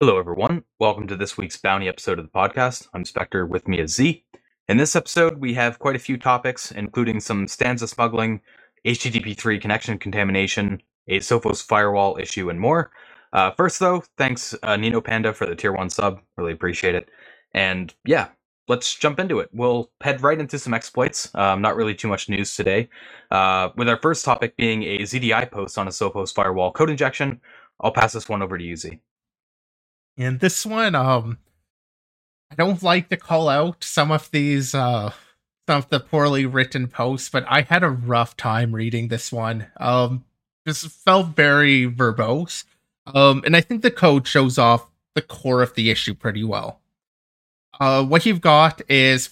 Hello, everyone. Welcome to this week's Bounty episode of the podcast. I'm Spectre. With me is Z. In this episode, we have quite a few topics, including some stanza smuggling, HTTP3 connection contamination, a Sophos firewall issue, and more. Uh, first, though, thanks uh, Nino Panda for the tier one sub. Really appreciate it. And yeah, let's jump into it. We'll head right into some exploits. Um, not really too much news today. Uh, with our first topic being a ZDI post on a Sophos firewall code injection. I'll pass this one over to you, Z. And this one, um, I don't like to call out some of these, uh, some of the poorly written posts, but I had a rough time reading this one. Um, just felt very verbose. Um, and I think the code shows off the core of the issue pretty well. Uh, what you've got is,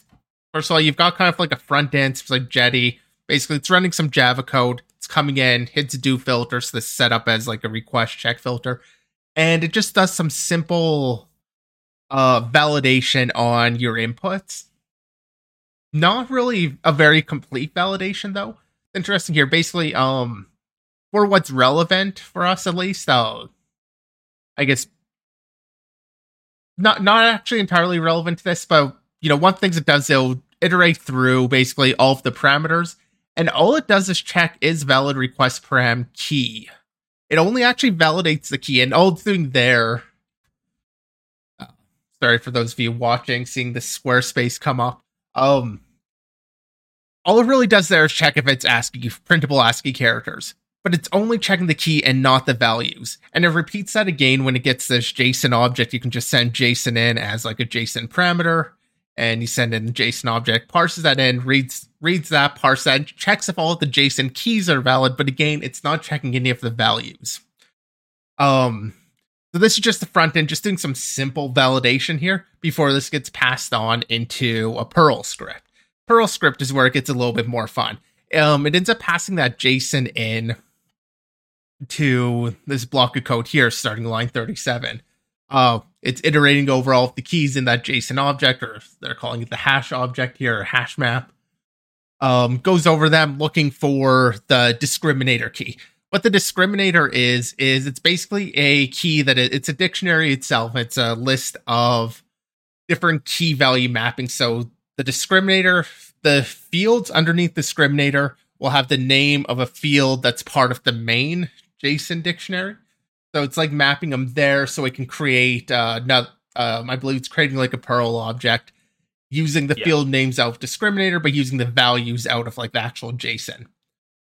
first of all, you've got kind of like a front end, it's like Jetty. Basically, it's running some Java code. It's coming in, hits do filter, so this is set up as like a request check filter and it just does some simple uh validation on your inputs. Not really a very complete validation though. Interesting here. Basically um for what's relevant for us at least uh i guess not not actually entirely relevant to this but you know one thing it does it'll iterate through basically all of the parameters and all it does is check is valid request param key it only actually validates the key, and all it's doing there. Uh, sorry for those of you watching, seeing the Squarespace come up. Um, all it really does there is check if it's ASCII printable ASCII characters, but it's only checking the key and not the values. And it repeats that again when it gets this JSON object. You can just send JSON in as like a JSON parameter, and you send in a JSON object, parses that in, reads reads that, parses that, checks if all of the JSON keys are valid, but again, it's not checking any of the values. Um, so this is just the front end, just doing some simple validation here before this gets passed on into a Perl script. Perl script is where it gets a little bit more fun. Um, it ends up passing that JSON in to this block of code here, starting line 37 uh, it's iterating over all of the keys in that JSON object, or they're calling it the hash object here, or hash map. Um, goes over them looking for the discriminator key. What the discriminator is is it's basically a key that it, it's a dictionary itself. It's a list of different key value mappings. So the discriminator, the fields underneath discriminator will have the name of a field that's part of the main JSON dictionary. So it's like mapping them there so it can create uh now um, I believe it's creating like a Perl object using the yeah. field names out of discriminator, but using the values out of like the actual JSON.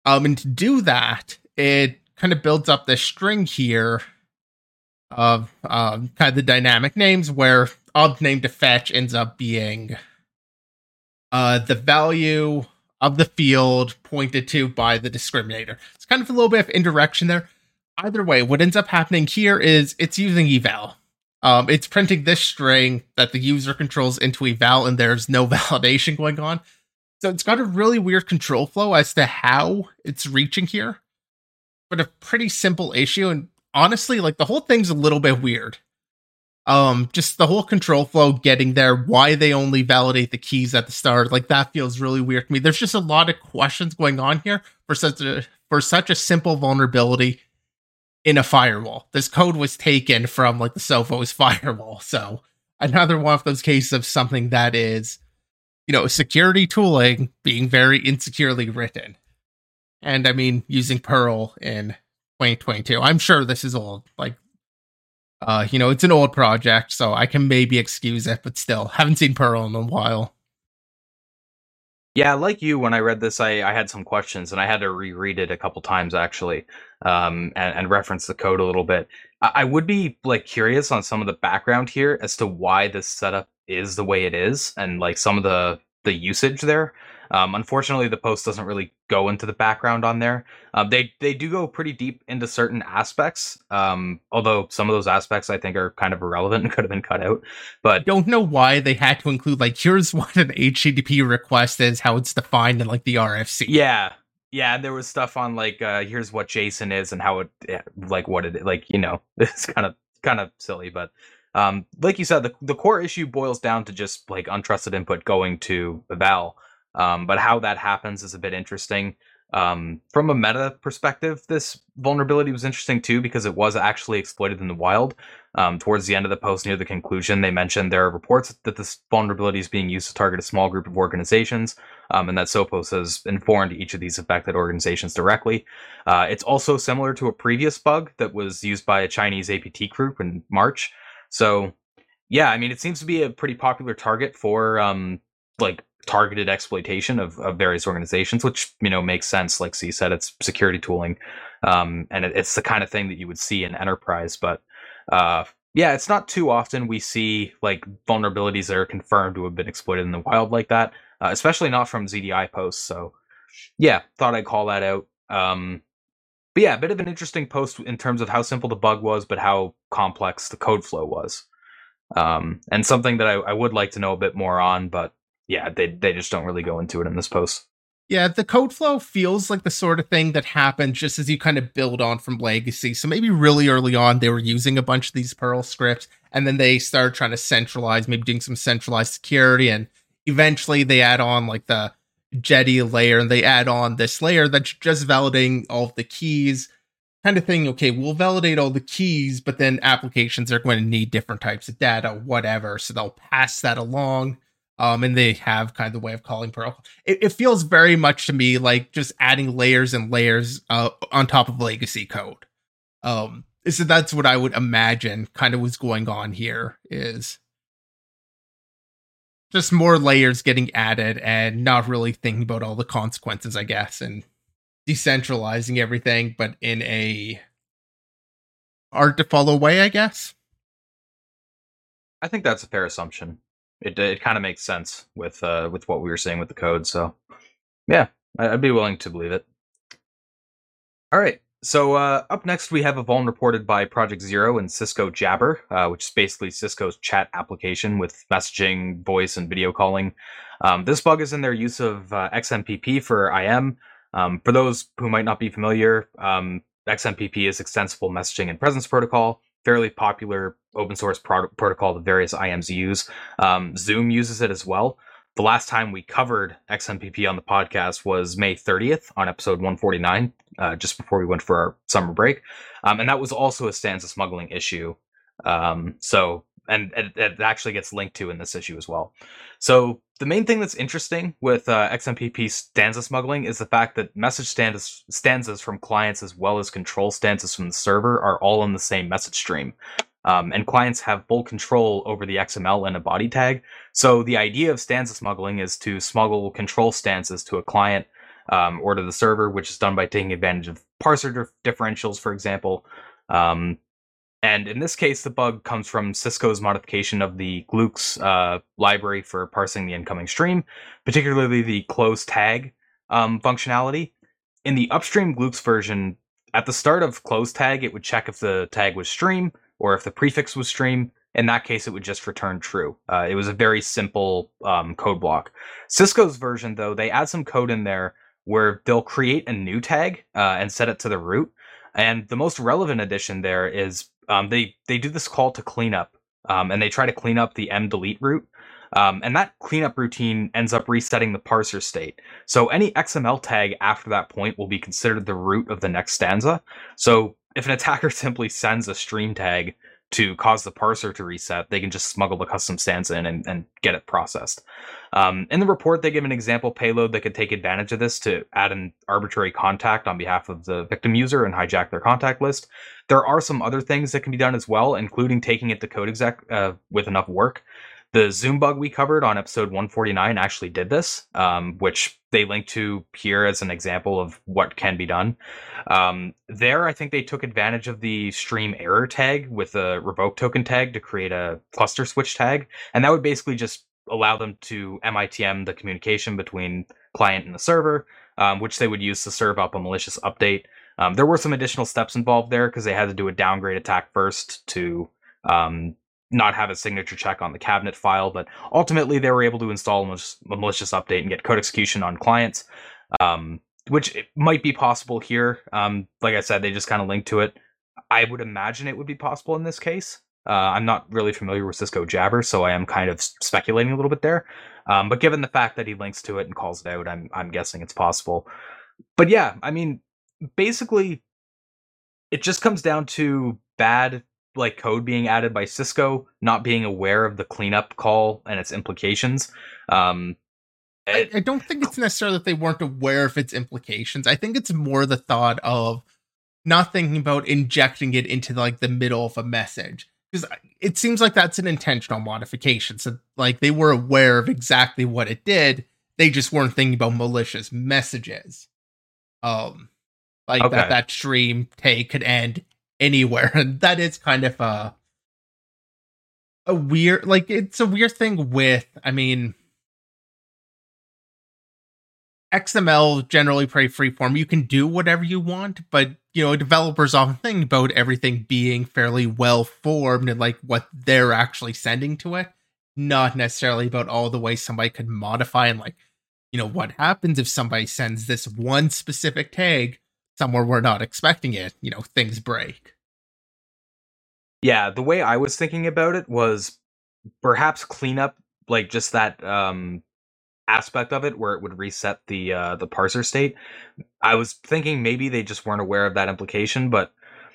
Um, and to do that, it kind of builds up this string here of um, kind of the dynamic names where ob name to fetch ends up being uh, the value of the field pointed to by the discriminator. It's kind of a little bit of indirection there either way, what ends up happening here is it's using eval. Um, it's printing this string that the user controls into eval, and there's no validation going on. So it's got a really weird control flow as to how it's reaching here, but a pretty simple issue. And honestly, like the whole thing's a little bit weird. Um, just the whole control flow getting there, why they only validate the keys at the start, like that feels really weird to me. There's just a lot of questions going on here for such a for such a simple vulnerability in a firewall. This code was taken from like the Sophos firewall. So another one of those cases of something that is, you know, security tooling being very insecurely written. And I mean, using Perl in 2022. I'm sure this is old. Like, uh, you know, it's an old project, so I can maybe excuse it, but still, haven't seen Perl in a while. Yeah, like you, when I read this, I, I had some questions and I had to reread it a couple times actually, um, and, and reference the code a little bit. I, I would be like curious on some of the background here as to why this setup is the way it is, and like some of the the usage there. Um, unfortunately, the post doesn't really go into the background on there. Um, they they do go pretty deep into certain aspects, um, although some of those aspects I think are kind of irrelevant and could have been cut out. But don't know why they had to include like here's what an HTTP request is, how it's defined and like the RFC. Yeah, yeah. There was stuff on like uh, here's what JSON is and how it like what it like you know it's kind of kind of silly, but um, like you said, the the core issue boils down to just like untrusted input going to eval. Um, but how that happens is a bit interesting. Um, from a meta perspective, this vulnerability was interesting too because it was actually exploited in the wild. Um, towards the end of the post, near the conclusion, they mentioned there are reports that this vulnerability is being used to target a small group of organizations, um, and that Sophos has informed each of these affected organizations directly. Uh, it's also similar to a previous bug that was used by a Chinese APT group in March. So, yeah, I mean, it seems to be a pretty popular target for um, like targeted exploitation of, of various organizations, which you know makes sense. Like C said, it's security tooling, um, and it, it's the kind of thing that you would see in enterprise. But uh, yeah, it's not too often we see like vulnerabilities that are confirmed to have been exploited in the wild like that, uh, especially not from ZDI posts. So yeah, thought I'd call that out. Um, but yeah, a bit of an interesting post in terms of how simple the bug was, but how complex the code flow was. Um, and something that I, I would like to know a bit more on, but yeah, they they just don't really go into it in this post. Yeah, the code flow feels like the sort of thing that happens just as you kind of build on from legacy. So maybe really early on they were using a bunch of these Perl scripts and then they started trying to centralize, maybe doing some centralized security and eventually they add on like the Jetty layer and they add on this layer that's just validating all of the keys kind of thing. Okay, we'll validate all the keys, but then applications are going to need different types of data, whatever. So they'll pass that along um, and they have kind of the way of calling Perl. It, it, feels very much to me like just adding layers and layers uh, on top of legacy code. Um, so that's what I would imagine kind of was going on here is just more layers getting added and not really thinking about all the consequences, I guess, and decentralizing everything, but in a hard to follow way, I guess. I think that's a fair assumption it it kind of makes sense with uh with what we were saying with the code. So yeah, I'd be willing to believe it. All right. So uh, up next, we have a vuln reported by Project Zero and Cisco Jabber, uh, which is basically Cisco's chat application with messaging, voice, and video calling. Um, this bug is in their use of uh, XMPP for IM. Um, for those who might not be familiar, um, XMPP is Extensible Messaging and Presence Protocol fairly popular open source pro- protocol that various IMs use. Um, Zoom uses it as well. The last time we covered XMPP on the podcast was May 30th on episode 149, uh, just before we went for our summer break. Um, and that was also a stanza smuggling issue. Um, so, and it, it, actually gets linked to in this issue as well. So, the main thing that's interesting with uh, XMPP stanza smuggling is the fact that message stanzas, stanzas from clients as well as control stanzas from the server are all in the same message stream. Um, and clients have full control over the XML and a body tag. So the idea of stanza smuggling is to smuggle control stanzas to a client um, or to the server, which is done by taking advantage of parser differentials, for example, um, and in this case, the bug comes from Cisco's modification of the Gloox uh, library for parsing the incoming stream, particularly the close tag um, functionality. In the upstream Gloox version, at the start of close tag, it would check if the tag was stream or if the prefix was stream. In that case, it would just return true. Uh, it was a very simple um, code block. Cisco's version, though, they add some code in there where they'll create a new tag uh, and set it to the root. And the most relevant addition there is um, they they do this call to cleanup, um, and they try to clean up the m delete root. Um, and that cleanup routine ends up resetting the parser state. So any XML tag after that point will be considered the root of the next stanza. So if an attacker simply sends a stream tag to cause the parser to reset, they can just smuggle the custom stanza in and, and get it processed. Um, in the report, they give an example payload that could take advantage of this to add an arbitrary contact on behalf of the victim user and hijack their contact list. There are some other things that can be done as well, including taking it to code exec uh, with enough work. The Zoom bug we covered on episode 149 actually did this, um, which they link to here as an example of what can be done. Um, there, I think they took advantage of the stream error tag with a revoke token tag to create a cluster switch tag, and that would basically just allow them to MITM the communication between client and the server, um, which they would use to serve up a malicious update. Um, there were some additional steps involved there because they had to do a downgrade attack first to um, not have a signature check on the cabinet file, but ultimately they were able to install a malicious update and get code execution on clients, um, which might be possible here. Um, like I said, they just kind of linked to it. I would imagine it would be possible in this case. Uh, I'm not really familiar with Cisco Jabber, so I am kind of speculating a little bit there. Um, but given the fact that he links to it and calls it out, I'm I'm guessing it's possible. but yeah, I mean, basically, it just comes down to bad like code being added by Cisco, not being aware of the cleanup call and its implications. Um, I, I, don't think it's necessarily that they weren't aware of its implications. I think it's more the thought of not thinking about injecting it into like the middle of a message because it seems like that's an intentional modification. So like they were aware of exactly what it did. They just weren't thinking about malicious messages. Um, like okay. that that stream take could end anywhere, and that is kind of a a weird like it's a weird thing with. I mean XML generally pretty freeform. You can do whatever you want, but you know, developers often think about everything being fairly well formed and like what they're actually sending to it, not necessarily about all the ways somebody could modify and like, you know, what happens if somebody sends this one specific tag somewhere we're not expecting it, you know, things break. Yeah, the way I was thinking about it was perhaps clean up like just that um aspect of it where it would reset the uh, the parser state. I was thinking maybe they just weren't aware of that implication, but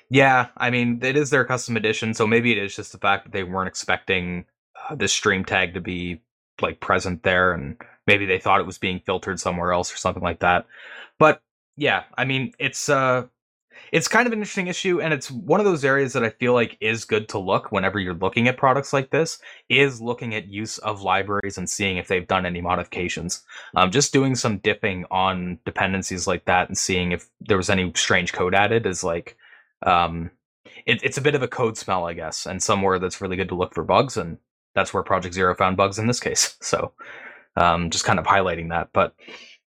yeah, I mean it is their custom edition, so maybe it is just the fact that they weren't expecting uh, this stream tag to be like present there, and maybe they thought it was being filtered somewhere else or something like that. But yeah, I mean it's uh it's kind of an interesting issue and it's one of those areas that i feel like is good to look whenever you're looking at products like this is looking at use of libraries and seeing if they've done any modifications. Um, just doing some diffing on dependencies like that and seeing if there was any strange code added is like um, it, it's a bit of a code smell i guess and somewhere that's really good to look for bugs and that's where project zero found bugs in this case. So um, just kind of highlighting that but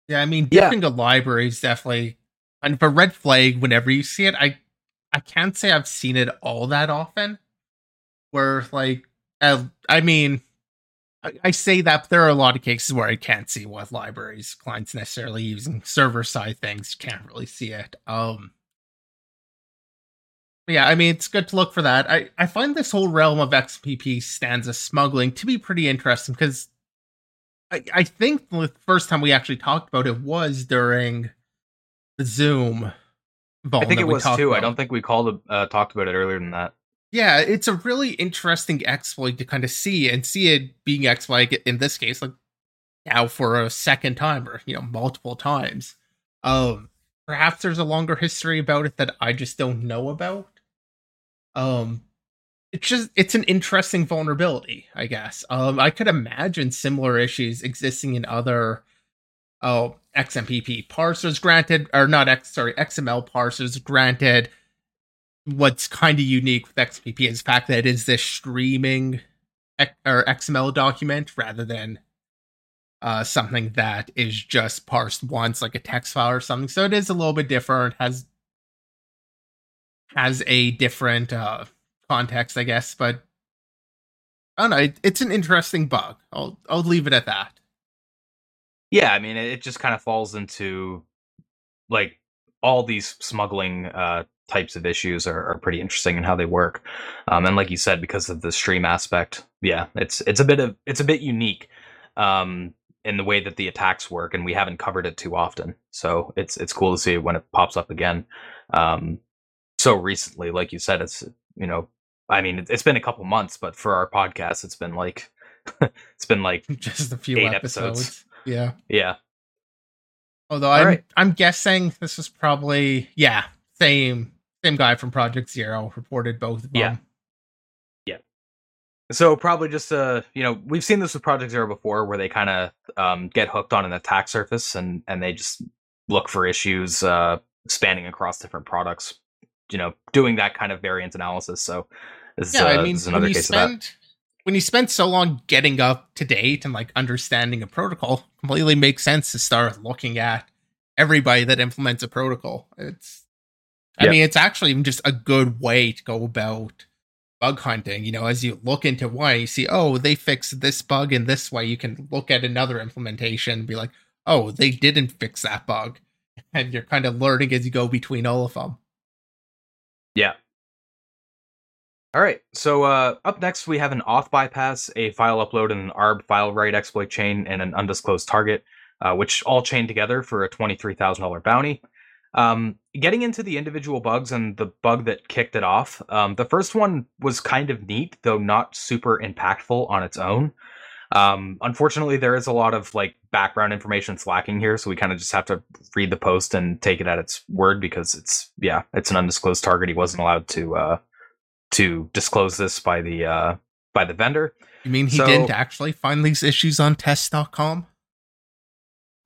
yeah i mean diffing yeah. to libraries definitely kind of a red flag whenever you see it. I I can't say I've seen it all that often. Where like, uh, I mean, I, I, say that there are a lot of cases where I can't see what libraries clients necessarily using server side things. Can't really see it. Um. yeah, I mean, it's good to look for that. I, I find this whole realm of XMPP stanza smuggling to be pretty interesting because I, I think the first time we actually talked about it was during the Zoom. I think it was too. About. I don't think we called uh, talked about it earlier than that. Yeah, it's a really interesting exploit to kind of see and see it being exploit in this case, like now for a second time or you know multiple times. Um, perhaps there's a longer history about it that I just don't know about. Um, it's just it's an interesting vulnerability, I guess. Um, I could imagine similar issues existing in other oh XMPP parsers granted, or not X, sorry, XML parsers granted. What's kind of unique with XMPP is the fact that it is this streaming or XML document rather than uh, something that is just parsed once, like a text file or something. So it is a little bit different. has has a different uh, context, I guess. But I don't know. It, it's an interesting bug. I'll I'll leave it at that. Yeah, I mean, it just kind of falls into like all these smuggling uh, types of issues are, are pretty interesting in how they work. Um, and like you said, because of the stream aspect, yeah, it's it's a bit of it's a bit unique um, in the way that the attacks work, and we haven't covered it too often. So it's it's cool to see when it pops up again. Um, so recently, like you said, it's you know, I mean, it's been a couple months, but for our podcast, it's been like it's been like just a few episodes. episodes. Yeah. Yeah. Although I'm right. I'm guessing this is probably yeah, same same guy from Project Zero reported both of them. Yeah. Yeah. So probably just uh you know, we've seen this with Project Zero before where they kind of um get hooked on an attack surface and and they just look for issues uh spanning across different products, you know, doing that kind of variant analysis. So this yeah, uh, I mean, is another case spend, of that when you spend so long getting up to date and like understanding a protocol, completely makes sense to start looking at everybody that implements a protocol. It's, I yep. mean, it's actually even just a good way to go about bug hunting. You know, as you look into why you see, oh, they fixed this bug in this way. You can look at another implementation and be like, oh, they didn't fix that bug. And you're kind of learning as you go between all of them. Yeah, all right. So uh, up next, we have an auth bypass, a file upload, and an ARB file write exploit chain, and an undisclosed target. uh, which all chained together for a $23,000 bounty. Um, getting into the individual bugs and the bug that kicked it off, um, the first one was kind of neat, though not super impactful on its own. Um, unfortunately, there is a lot of like background information that's lacking here, so we kind of just have to read the post and take it at its word because it's yeah, it's an undisclosed target. He wasn't allowed to uh, to disclose this by the uh, by the vendor. You mean he So- didn't actually find these issues on test.com?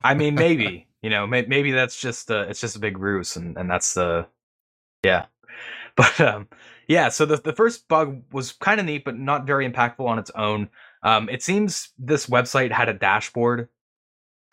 I mean, maybe you know, may- maybe that's just uh, it's just a big ruse, and and that's the yeah. But um, yeah, so the the first bug was kind of neat, but not very impactful on its own. Um, it seems this website had a dashboard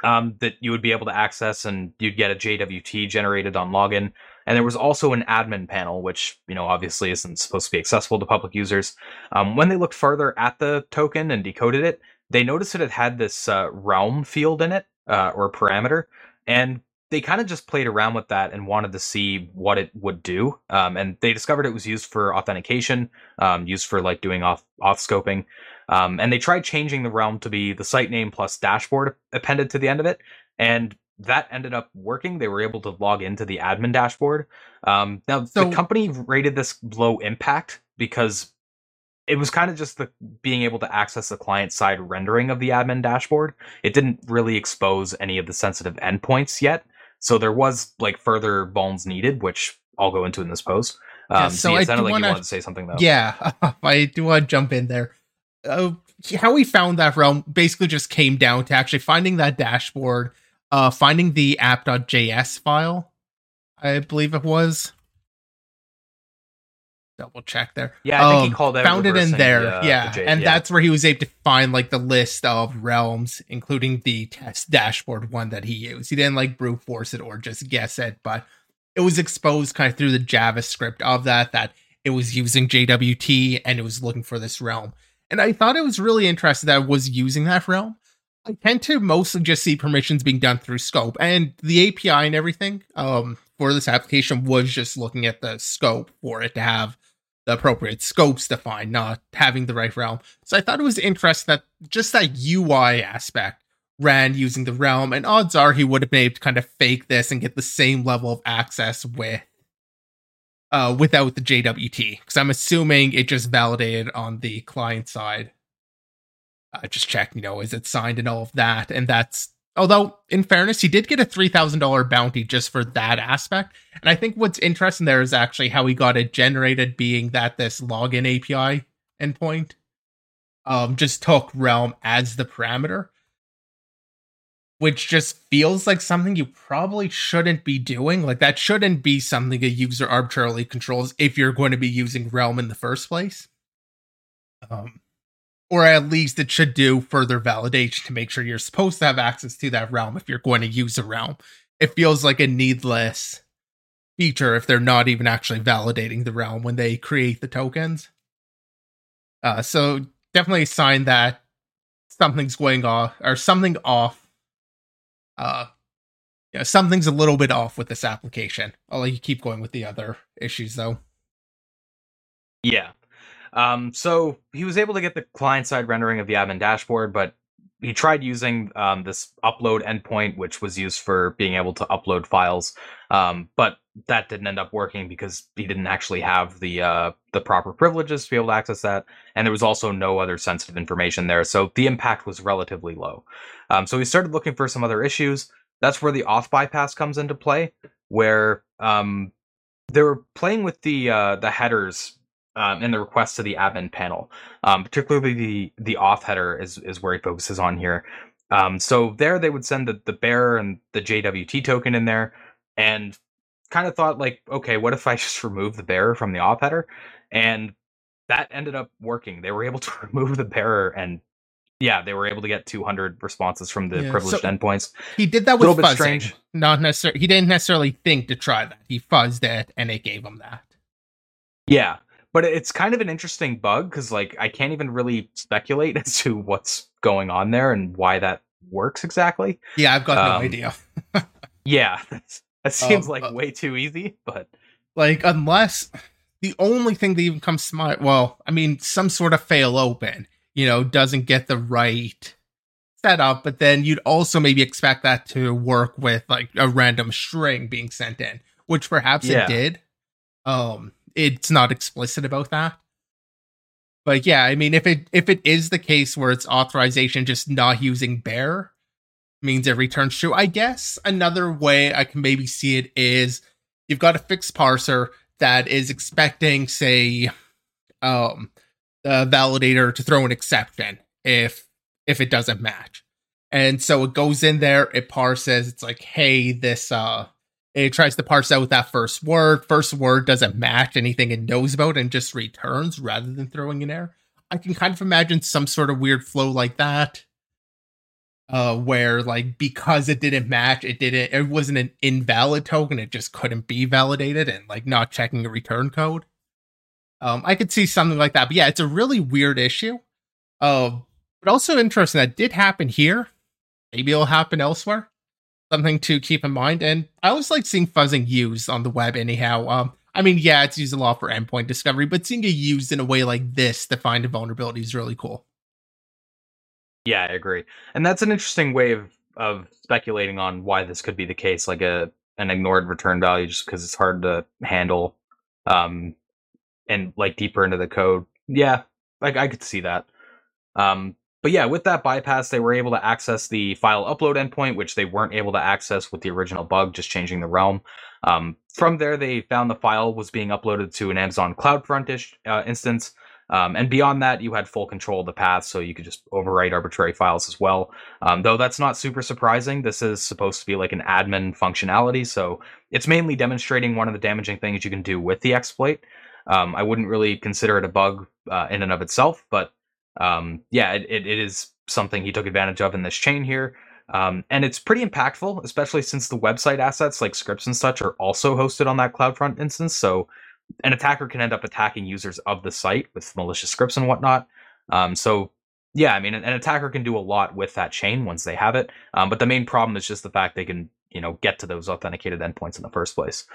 um, that you would be able to access, and you'd get a JWT generated on login. And there was also an admin panel, which you know obviously isn't supposed to be accessible to public users. Um, when they looked further at the token and decoded it, they noticed that it had this uh, realm field in it uh, or parameter, and they kind of just played around with that and wanted to see what it would do. Um, and they discovered it was used for authentication, um, used for like doing off auth scoping. Um, and they tried changing the realm to be the site name plus dashboard appended to the end of it, and that ended up working. They were able to log into the admin dashboard. Um, now So- the company rated this low impact because it was kind of just the being able to access the client side rendering of the admin dashboard. It didn't really expose any of the sensitive endpoints yet, so there was like further vulns needed, which I'll go into in this post. Um, Yeah, so so it I sounded like wanna- you wanted to say something though. Yeah, I do want to jump in there. Uh, how we found that realm basically just came down to actually finding that dashboard, uh, finding the app.js file, I believe it was. Double check there. Yeah, I think he Um, called out found it in there. the, uh, yeah, the J- and yeah. that's where he was able to find like the list of realms, including the test dashboard one that he used. He didn't like brute force it or just guess it, but it was exposed kind of through the JavaScript of that that it was using JWT and it was looking for this realm. And I thought it was really interesting that it was using that realm. I tend to mostly just see permissions being done through scope and the API and everything um, for this application was just looking at the scope for it to have the appropriate scopes defined, not having the right realm. So I thought it was interesting that just that UI aspect ran using the realm, and odds are he would have been able to kind of fake this and get the same level of access with uh without the JWT. Because I'm assuming it just validated on the client side. Uh, just check, you know, is it signed and all of that, and that's although in fairness, he did get a three thousand dollar bounty just for that aspect. And I think what's interesting there is actually how he got it generated, being that this login API endpoint um just took Realm as the parameter. Which just feels like something you probably shouldn't be doing. Like that shouldn't be something a user arbitrarily controls if you're going to be using Realm in the first place. Um or at least it should do further validation to make sure you're supposed to have access to that realm if you're going to use a realm. It feels like a needless feature if they're not even actually validating the realm when they create the tokens. Uh, so definitely a sign that something's going off or something off. Uh, yeah, something's a little bit off with this application. I'll let you keep going with the other issues though. Yeah. Um, so he was able to get the client side rendering of the admin dashboard, but he tried using um, this upload endpoint, which was used for being able to upload files. Um, but that didn't end up working because he didn't actually have the uh, the proper privileges to be able to access that, and there was also no other sensitive information there. So the impact was relatively low. Um, so he started looking for some other issues. That's where the auth bypass comes into play, where um, they were playing with the uh, the headers um, and the request to the admin panel. Um, particularly the the auth header is is where he focuses on here. Um, so there they would send the the bearer and the JWT token in there, and kind of thought like, okay, what if I just remove the bearer from the auth header? And that ended up working. They were able to remove the bearer and. Yeah, they were able to get 200 responses from the Yeah, privileged so- endpoints. He did that with a Little bit strange. Not necessarily. He didn't necessarily think to try that. He fuzzed it, and it gave him that. Yeah, but it's kind of an interesting bug because like I can't even really speculate as to what's going on there and why that works exactly. Yeah, I've got no Um, idea. Yeah, that seems Um, like uh, way too easy, but Like, unless the only thing that even comes to mind, well, I mean, some sort of fail open, you know, doesn't get the right setup but then you'd also maybe expect that to work with like a random string being sent in, which perhaps Yeah. it did. Um, it's not explicit about that. But yeah, I mean, if it if it is the case where it's authorization just not using bear means it returns true, I guess another way I can maybe see it is you've got a fixed parser that is expecting, say, um, the validator to throw an exception if if it doesn't match. And so it goes in there, it parses, it's like, hey, this uh it tries to parse out that first word. First word doesn't match anything it knows about and just returns rather than throwing an error. I can kind of imagine some sort of weird flow like that. Uh where like because it didn't match, it didn't it wasn't an invalid token, it just couldn't be validated and like not checking a return code. Um I could see something like that. But yeah, it's a really weird issue. Uh, but also interesting that did happen here. Maybe it'll happen elsewhere. Something to keep in mind. And I always like seeing fuzzing used on the web anyhow. Um, I mean, yeah, it's used a lot for endpoint discovery, but seeing it used in a way like this to find a vulnerability is really cool. Yeah, I agree. And that's an interesting way of of speculating on why this could be the case, like a an ignored return value just because it's hard to handle um and like deeper into the code. Yeah, like I could see that. Um but yeah, with that bypass, they were able to access the file upload endpoint, which they weren't able to access with the original bug, just changing the realm. Um, from there, they found the file was being uploaded to an Amazon CloudFront uh, instance. Um, and beyond that, you had full control of the path, so you could just overwrite arbitrary files as well. Um, though that's not super surprising. This is supposed to be like an admin functionality, so it's mainly demonstrating one of the damaging things you can do with the exploit. Um, I wouldn't really consider it a bug uh, in and of itself, but um, yeah, it, it, is something he took advantage of in this chain here. Um, and it's pretty impactful, especially since the website assets like scripts and such are also hosted on that CloudFront instance. So an attacker can end up attacking users of the site with malicious scripts and whatnot. Um, so yeah, I mean, an, an attacker can do a lot with that chain once they have it. Um, but the main problem is just the fact they can, you know, get to those authenticated endpoints in the first place.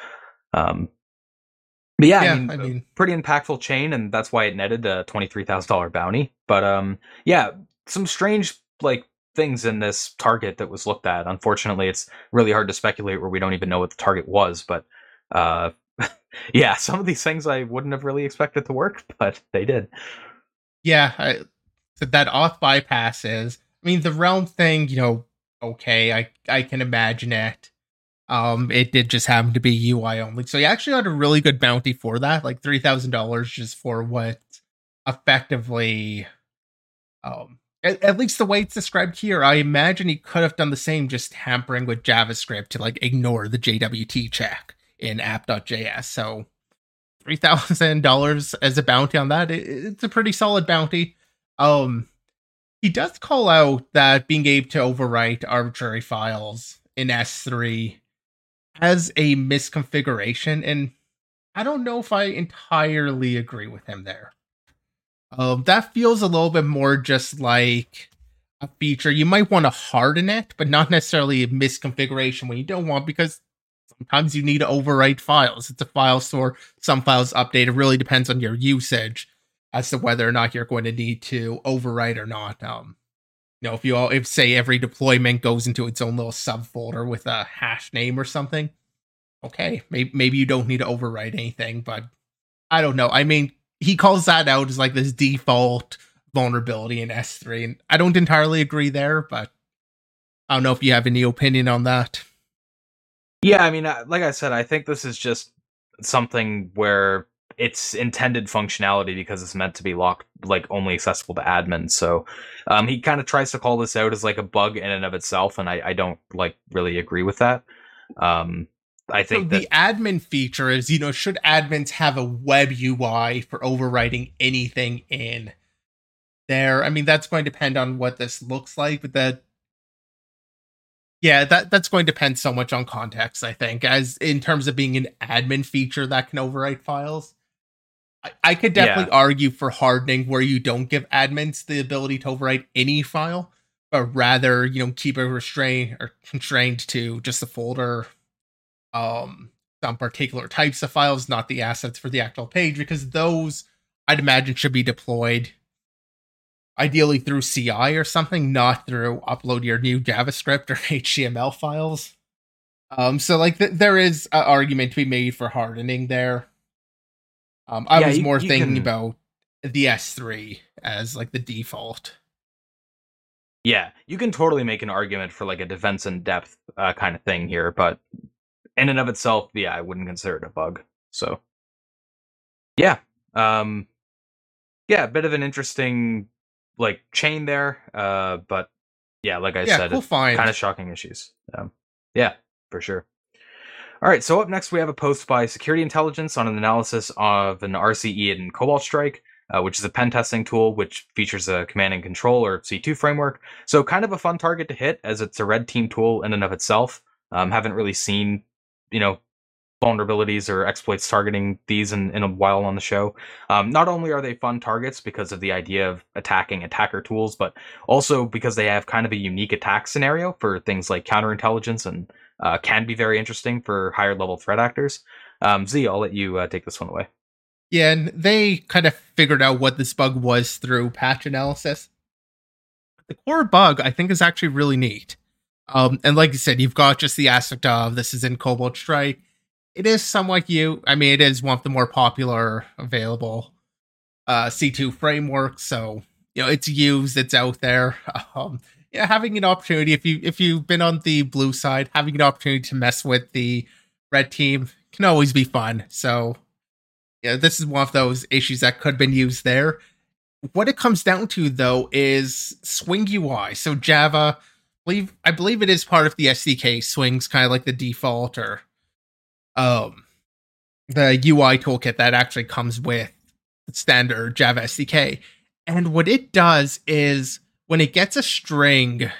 Um, but yeah, Yeah, I mean, I mean- pretty impactful chain, and that's why it netted a twenty three thousand dollar bounty. But um, yeah, some strange like things in this target that was looked at. Unfortunately, it's really hard to speculate where we don't even know what the target was. But uh, yeah, some of these things I wouldn't have really expected to work, but they did. Yeah, I, so that auth bypass is. I mean, the realm thing, you know, okay, I I can imagine it. Um, it did just happen to be UI only, so you actually got a really good bounty for that, like three thousand dollars just for what effectively, um, at, at least the way it's described here. I imagine he could have done the same, just tampering with JavaScript to like ignore the JWT check in app.js. So three thousand dollars as a bounty on that, it, it's a pretty solid bounty. Um, he does call out that being able to overwrite arbitrary files in S3 has a misconfiguration, and I don't know if I entirely agree with him there. Um, that feels a little bit more just like a feature you might want to harden it, but not necessarily a misconfiguration when you don't want because sometimes you need to overwrite files. It's a file store. Some files update. It really depends on your usage as to whether or not you're going to need to overwrite or not. Um, know, if you all, if say every deployment goes into its own little subfolder with a hash name or something, okay, maybe maybe you don't need to overwrite anything. But I don't know. I mean, he calls that out as like this default vulnerability in S3, and I don't entirely agree there. But I don't know if you have any opinion on that. Yeah, I mean, like I said, I think this is just something where it's intended functionality because it's meant to be locked, like only accessible to admins. So um, he kind of tries to call this out as like a bug in and of itself, and I, I don't like really agree with that. Um, I So think the that admin feature is, you know, should admins have a web UI for overwriting anything in there? I mean, that's going to depend on what this looks like, but that yeah, that that's going to depend so much on context, I think, as in terms of being an admin feature that can overwrite files. I, I could definitely argue for hardening where you don't give admins the ability to overwrite any file, but rather, you know, keep it restrained or constrained to just the folder um some particular types of files, not the assets for the actual page, because those I'd imagine should be deployed ideally through CI or something, not through upload your new JavaScript or HTML files. Um, so like th- there is an argument to be made for hardening there. Um, I Yeah, was you- more you thinking can- about the S3 as like the default. Yeah, you can totally make an argument for like a defense in depth uh, kind of thing here, but in and of itself, yeah, I wouldn't consider it a bug. So, yeah, um, yeah, a bit of an interesting like chain there, uh, but yeah, like I yeah, said, cool kind of shocking issues. Um, yeah, for sure. All right, so up next we have a post by Security Intelligence on an analysis of an RCE in Cobalt Strike, uh, which is a pen testing tool which features a command and control or C2 framework. So kind of a fun target to hit as it's a red team tool in and of itself. Um, haven't really seen, you know, vulnerabilities or exploits targeting these in, in a while on the show. Um, not only are they fun targets because of the idea of attacking attacker tools, but also because they have kind of a unique attack scenario for things like counterintelligence and uh, can be very interesting for higher level threat actors. Um, Z, I'll let you uh, take this one away. Yeah, and they kind of figured out what this bug was through patch analysis. The core bug, I think, is actually really neat. Um, and like you said, you've got just the aspect of this is in Cobalt Strike. It is somewhat you. I mean, it is one of the more popular available uh, C2 frameworks, so you know it's used, it's out there. Um, yeah, having an opportunity if you if you've been on the blue side, having an opportunity to mess with the red team can always be fun. So yeah, this is one of those issues that could have been used there. What it comes down to though is Swing UI. So Java, believe I believe it is part of the SDK. Swing's kind of like the default or um the UI toolkit that actually comes with standard Java SDK. And what it does is when it gets a string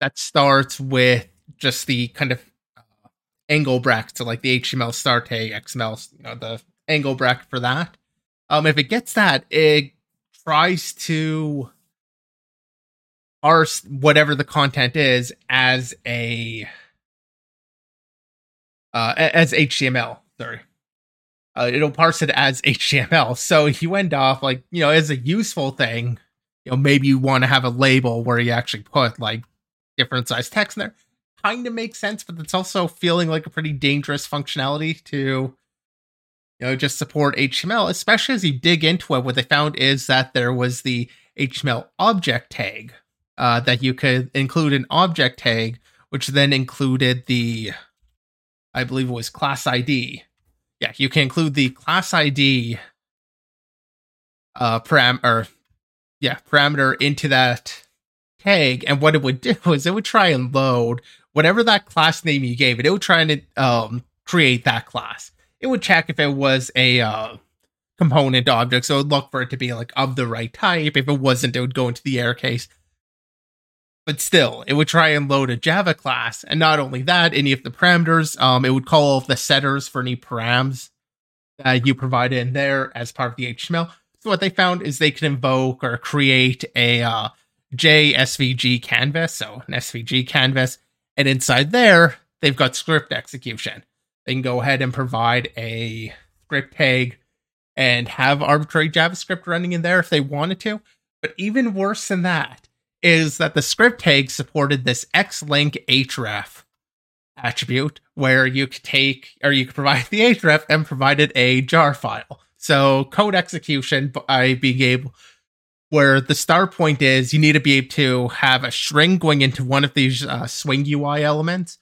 that starts with just the kind of uh, angle bracket, so like the HTML start tag, XML, you know, the angle bracket for that. Um, if it gets that, it tries to parse whatever the content is as a uh as HTML. Sorry. Uh, it'll parse it as HTML. So you end off like, you know, as a useful thing, you know, maybe you want to have a label where you actually put like different size text in there. Kind of makes sense, but it's also feeling like a pretty dangerous functionality to, you know, just support HTML, especially as you dig into it. What they found is that there was the HTML object tag uh, that you could include an object tag, which then included the, I believe it was class ID. Yeah, you can include the class ID uh param or yeah, parameter into that tag, and what it would do is it would try and load whatever that class name you gave it. It would try and um create that class. It would check if it was a uh, component object, so it would look for it to be like of the right type. If it wasn't, it would go into the error case. But still, it would try and load a Java class, and not only that, any of the parameters. Um, it would call the setters for any params that you provide in there as part of the HTML. So what they found is they can invoke or create a uh, JSVG canvas, so an SVG canvas, and inside there they've got script execution. They can go ahead and provide a script tag and have arbitrary JavaScript running in there if they wanted to. But even worse than that is that the script tag supported this xlink href attribute where you could take or you could provide the href and provided a jar file. So code execution by being able where the start point is you need to be able to have a string going into one of these uh, swing UI elements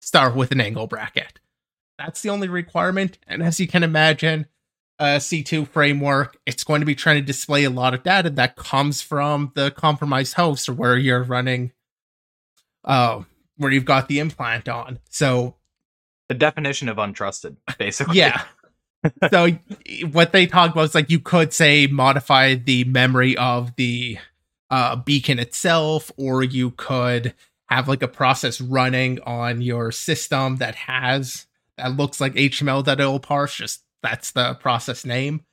start with an angle bracket. That's the only requirement. And as you can imagine, a C2 framework, it's going to be trying to display a lot of data that comes from the compromised host or where you're running, uh, where you've got the implant on. So The definition of untrusted, basically. yeah. so what they talked about is like you could say modify the memory of the uh, beacon itself, or you could have like a process running on your system that has that looks like HTML that it'll parse. Just that's the process name.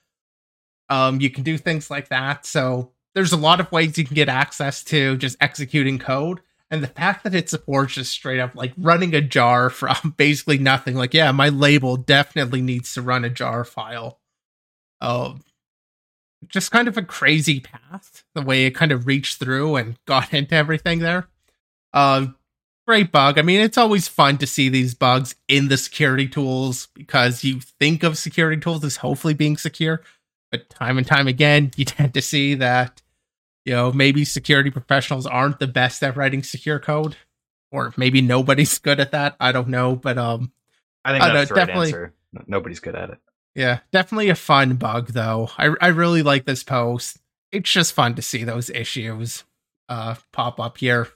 Um, you can do things like that. So there's a lot of ways you can get access to just executing code. And the fact that it supports just straight up like running a jar from basically nothing, like, yeah, my label definitely needs to run a jar file. Um, just kind of a crazy path, the way it kind of reached through and got into everything there. Uh, great bug. I mean, it's always fun to see these bugs in the security tools because you think of security tools as hopefully being secure, but time and time again, you tend to see that, you know, maybe security professionals aren't the best at writing secure code, or maybe nobody's good at that. I don't know, but um, I think that's the right answer. Nobody's good at it. Yeah, definitely a fun bug though. I I really like this post. It's just fun to see those issues uh pop up here.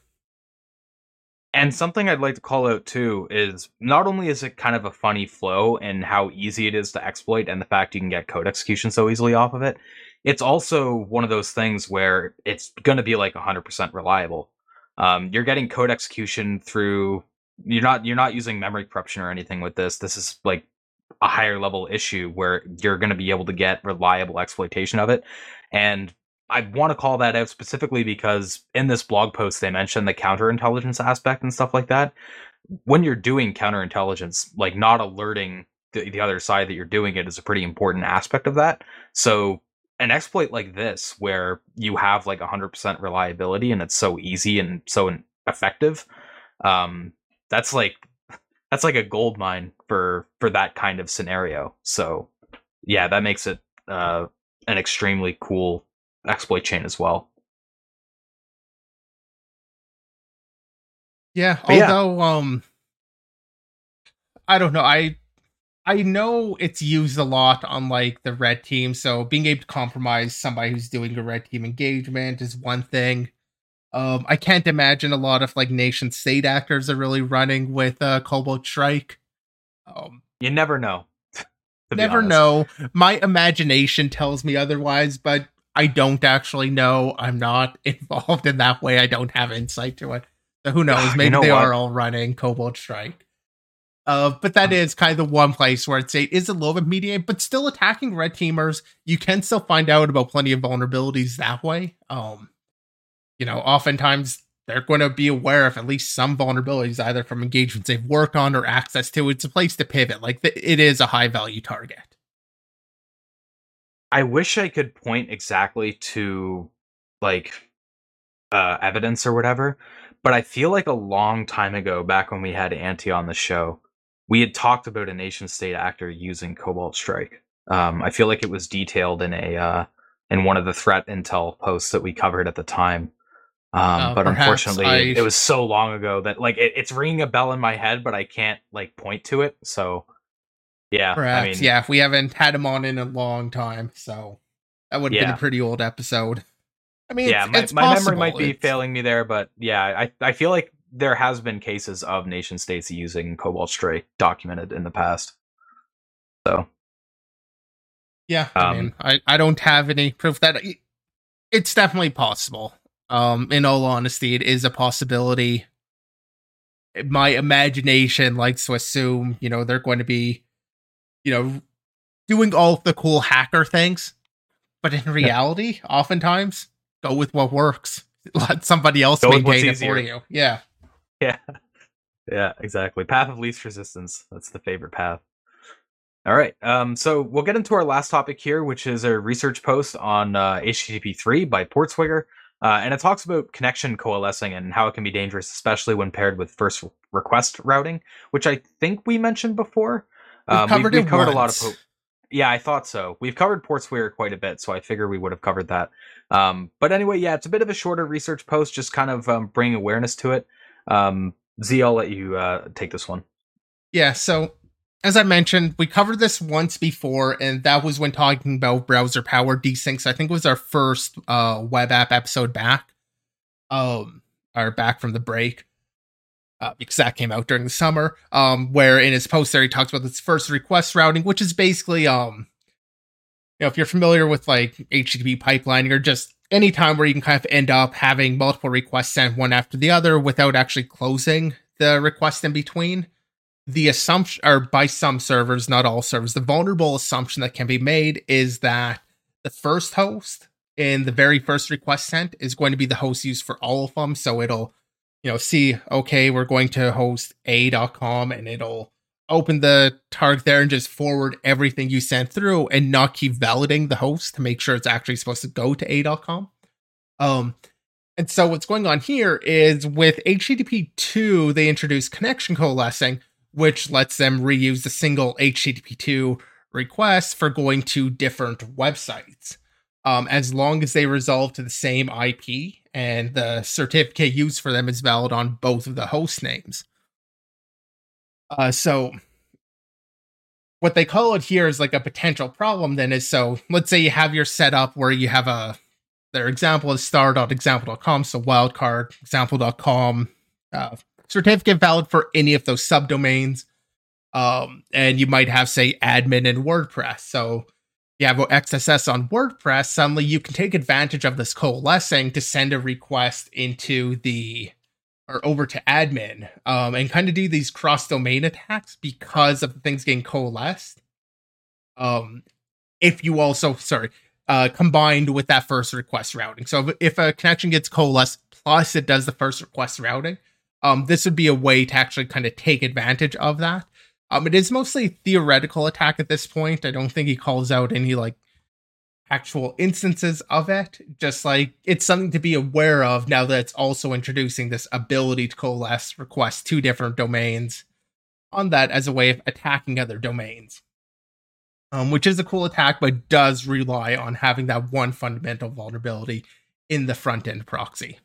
And something I'd like to call out too is not only is it kind of a funny flow and how easy it is to exploit and the fact you can get code execution so easily off of it, it's also one of those things where it's going to be like 100% reliable. Um, you're getting code execution through you're not you're not using memory corruption or anything with this. This is like a higher level issue where you're going to be able to get reliable exploitation of it. And I want to call that out specifically because in this blog post they mentioned the counterintelligence aspect and stuff like that. When you're doing counterintelligence, like not alerting the, the other side that you're doing it is a pretty important aspect of that. So an exploit like this, where you have like 100% reliability and it's so easy and so effective, um, that's like that's like a gold mine for for that kind of scenario. So yeah, that makes it uh, an extremely cool exploit chain as well. Yeah, but although yeah. um I don't know, I I know it's used a lot on like the red team, so being able to compromise somebody who's doing a red team engagement is one thing. Um I can't imagine a lot of like nation state actors are really running with uh Cobalt Strike. Um you never know. never know. My imagination tells me otherwise, but I don't actually know. I'm not involved in that way. I don't have insight to it. So who knows? Maybe you know they what? are all running Cobalt Strike. Uh, but that is kind of the one place where I'd say it is a little bit mediate, but still attacking red teamers. You can still find out about plenty of vulnerabilities that way. Um, you know, oftentimes they're going to be aware of at least some vulnerabilities, either from engagements they've worked on or access to. It's a place to pivot. Like it is a high value target. I wish I could point exactly to like uh, evidence or whatever, but I feel like a long time ago, back when we had Anti on the show, we had talked about a nation state actor using Cobalt Strike. Um, I feel like it was detailed in a uh, in one of the threat intel posts that we covered at the time. Um, uh, but unfortunately, I... it, was so long ago that like it, it's ringing a bell in my head, but I can't like point to it. So yeah, perhaps. I mean, yeah, we haven't had him on in a long time, so that would have yeah. been a pretty old episode. I mean, yeah, it's, my, it's my memory might be it's... failing me there, but yeah, I I feel like there has been cases of nation states using Cobalt Strike documented in the past. So, yeah, um, I mean, I I don't have any proof that it's definitely possible. Um, in all honesty, it is a possibility. My imagination likes to assume, you know, they're going to be you know, doing all the cool hacker things. But in reality, yeah. oftentimes, go with what works. Let somebody else go maintain it for you. Yeah. Yeah. Yeah, exactly. Path of least resistance. That's the favorite path. All right. Um, so we'll get into our last topic here, which is a research post on uh, HTTP3 by Portswigger. Uh, and it talks about connection coalescing and how it can be dangerous, especially when paired with first request routing, which I think we mentioned before. We've um, covered, we've, we've covered a lot of. Po- yeah, I thought so. We've covered Portswigger quite a bit, so I figure we would have covered that. Um, but anyway, yeah, it's a bit of a shorter research post, just kind of um, bringing awareness to it. Um, Z, I'll let you uh, take this one. Yeah, so as I mentioned, we covered this once before, and that was when talking about browser powered desyncs. I think it was our first uh, web app episode back, um, or back from the break uh, because that came out during the summer. Um, where in his post there he talks about this first request routing, which is basically um, you know, if you're familiar with like HTTP pipelining or just any time where you can kind of end up having multiple requests sent one after the other without actually closing the request in between. The assumption, or by some servers, not all servers, the vulnerable assumption that can be made is that the first host in the very first request sent is going to be the host used for all of them. So it'll you know, see, okay, we're going to host a.com and it'll open the target there and just forward everything you sent through and not keep validating the host to make sure it's actually supposed to go to a.com. Um, and so what's going on here is with HTTP 2, they introduced connection coalescing, which lets them reuse the single HTTP 2 request for going to different websites. Um, as long as they resolve to the same IP and the certificate used for them is valid on both of the host names. Uh, so what they call it here is like a potential problem then is so let's say you have your setup where you have a their example is star.example.com so wildcard example.com uh, certificate valid for any of those subdomains um, and you might have say admin and wordpress so have xss on wordpress suddenly you can take advantage of this coalescing to send a request into the or over to admin um, and kind of do these cross domain attacks because of things getting coalesced. Um, if you also, sorry, uh, combined with that first request routing. So if a connection gets coalesced plus it does the first request routing, um, this would be a way to actually kind of take advantage of that. Um, it is mostly theoretical attack at this point. I don't think he calls out any like actual instances of it. Just like it's something to be aware of now that it's also introducing this ability to coalesce request two different domains on that as a way of attacking other domains. Um, which is a cool attack, but does rely on having that one fundamental vulnerability in the front end proxy.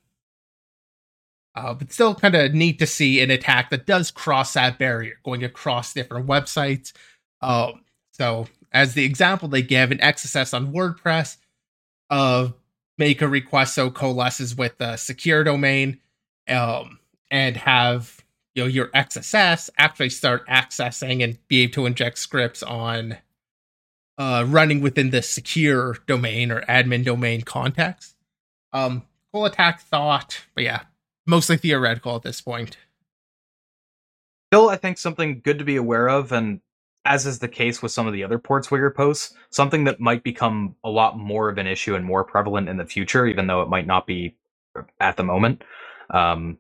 Uh, but still kind of neat to see an attack that does cross that barrier, going across different websites. Um, so as the example they give an XSS on WordPress of make a request so coalesces with the secure domain um, and have you know your XSS actually start accessing and be able to inject scripts on uh, running within the secure domain or admin domain context. Um, full attack thought, but yeah, mostly theoretical at this point. Still, I think something good to be aware of, and as is the case with some of the other Portswigger posts, something that might become a lot more of an issue and more prevalent in the future, even though it might not be at the moment. Um,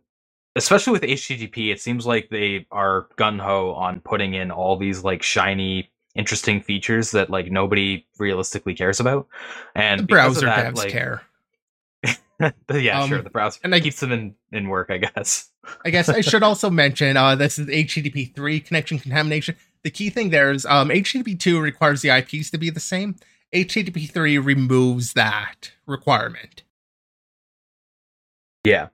especially with HTTP, it seems like they are gun ho on putting in all these like shiny, interesting features that like nobody realistically cares about. And the browser that, devs like, care. yeah, um, sure. The browser and I, keeps them in in work, I guess. I guess I should also mention uh, this is HTTP three connection contamination the key thing there is um, HTTP 2 requires the IPs to be the same. HTTP 3 removes that requirement. Yeah.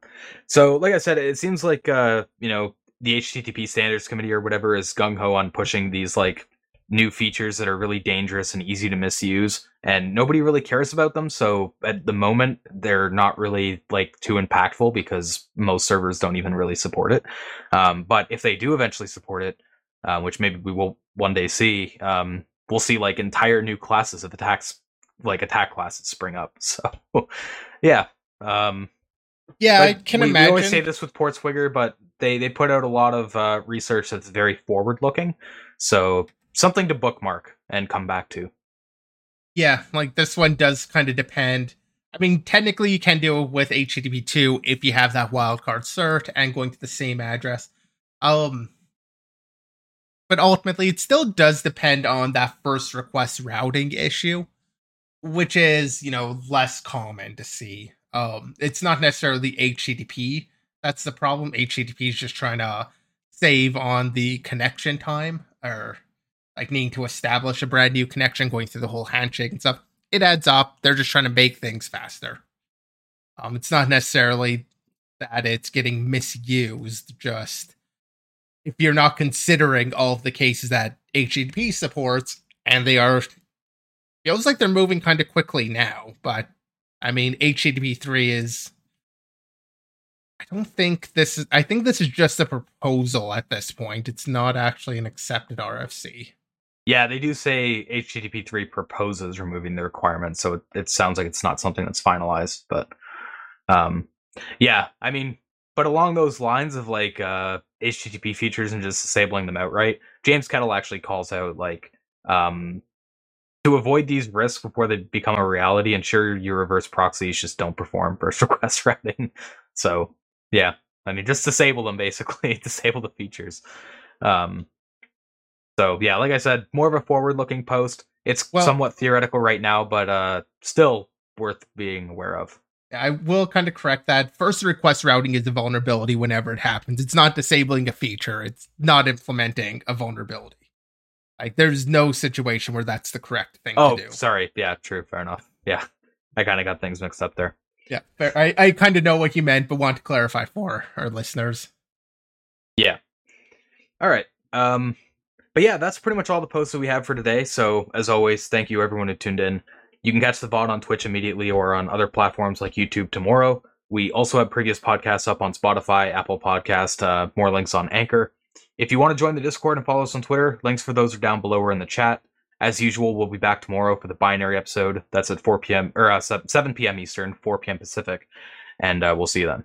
So, like I said, it seems like, uh, you know, the HTTP standards committee or whatever is gung ho on pushing these like new features that are really dangerous and easy to misuse and nobody really cares about them so at the moment they're not really like too impactful because most servers don't even really support it um, but if they do eventually support it uh, which maybe we will one day see. Um, we'll see like entire new classes of attacks, like attack classes, spring up. So, yeah, um, yeah, I can we, imagine. We always say this with Portswigger, but they they put out a lot of uh, research that's very forward looking. So something to bookmark and come back to. Yeah, like this one does kind of depend. I mean, technically, you can do it with HTTP two if you have that wildcard cert and going to the same address. Um, but ultimately it still does depend on that first request routing issue which is you know less common to see um it's not necessarily http that's the problem http is just trying to save on the connection time or like needing to establish a brand new connection going through the whole handshake and stuff it adds up they're just trying to make things faster um it's not necessarily that it's getting misused just if you're not considering all of the cases that HTTP supports, and they are feels like they're moving kind of quickly now, but I mean HTTP three is I don't think this is I think this is just a proposal at this point. It's not actually an accepted RFC. Yeah, they do say HTTP three proposes removing the requirement, so it, it sounds like it's not something that's finalized, but um yeah, I mean but along those lines of like uh, HTTP features and just disabling them outright, James Kettle actually calls out like um, to avoid these risks before they become a reality. Ensure your reverse proxies just don't perform first request routing. So yeah, I mean just disable them basically, disable the features. Um, So yeah, like I said, more of a forward-looking post. It's Well- somewhat theoretical right now, but uh, still worth being aware of. I will kind of correct that. First request routing is a vulnerability whenever it happens. It's not disabling a feature. It's not implementing a vulnerability. Like there's no situation where that's the correct thing Oh, to do. sorry. Yeah, true. Fair enough. Yeah, I kind of got things mixed up there. Yeah, fair. I, I kind of know what you meant, but want to clarify for our listeners. Yeah. All right. Um, but yeah, that's pretty much all the posts that we have for today. So as always, thank you everyone who tuned in. You can catch the VOD on Twitch immediately or on other platforms like YouTube tomorrow. We also have previous podcasts up on Spotify, Apple Podcast, uh, more links on Anchor. If you want to join the Discord and follow us on Twitter, links for those are down below or in the chat. As usual, we'll be back tomorrow for the binary episode. That's at 4 p.m. or uh, 7 p.m. Eastern, 4 p.m. Pacific, and uh, we'll see you then.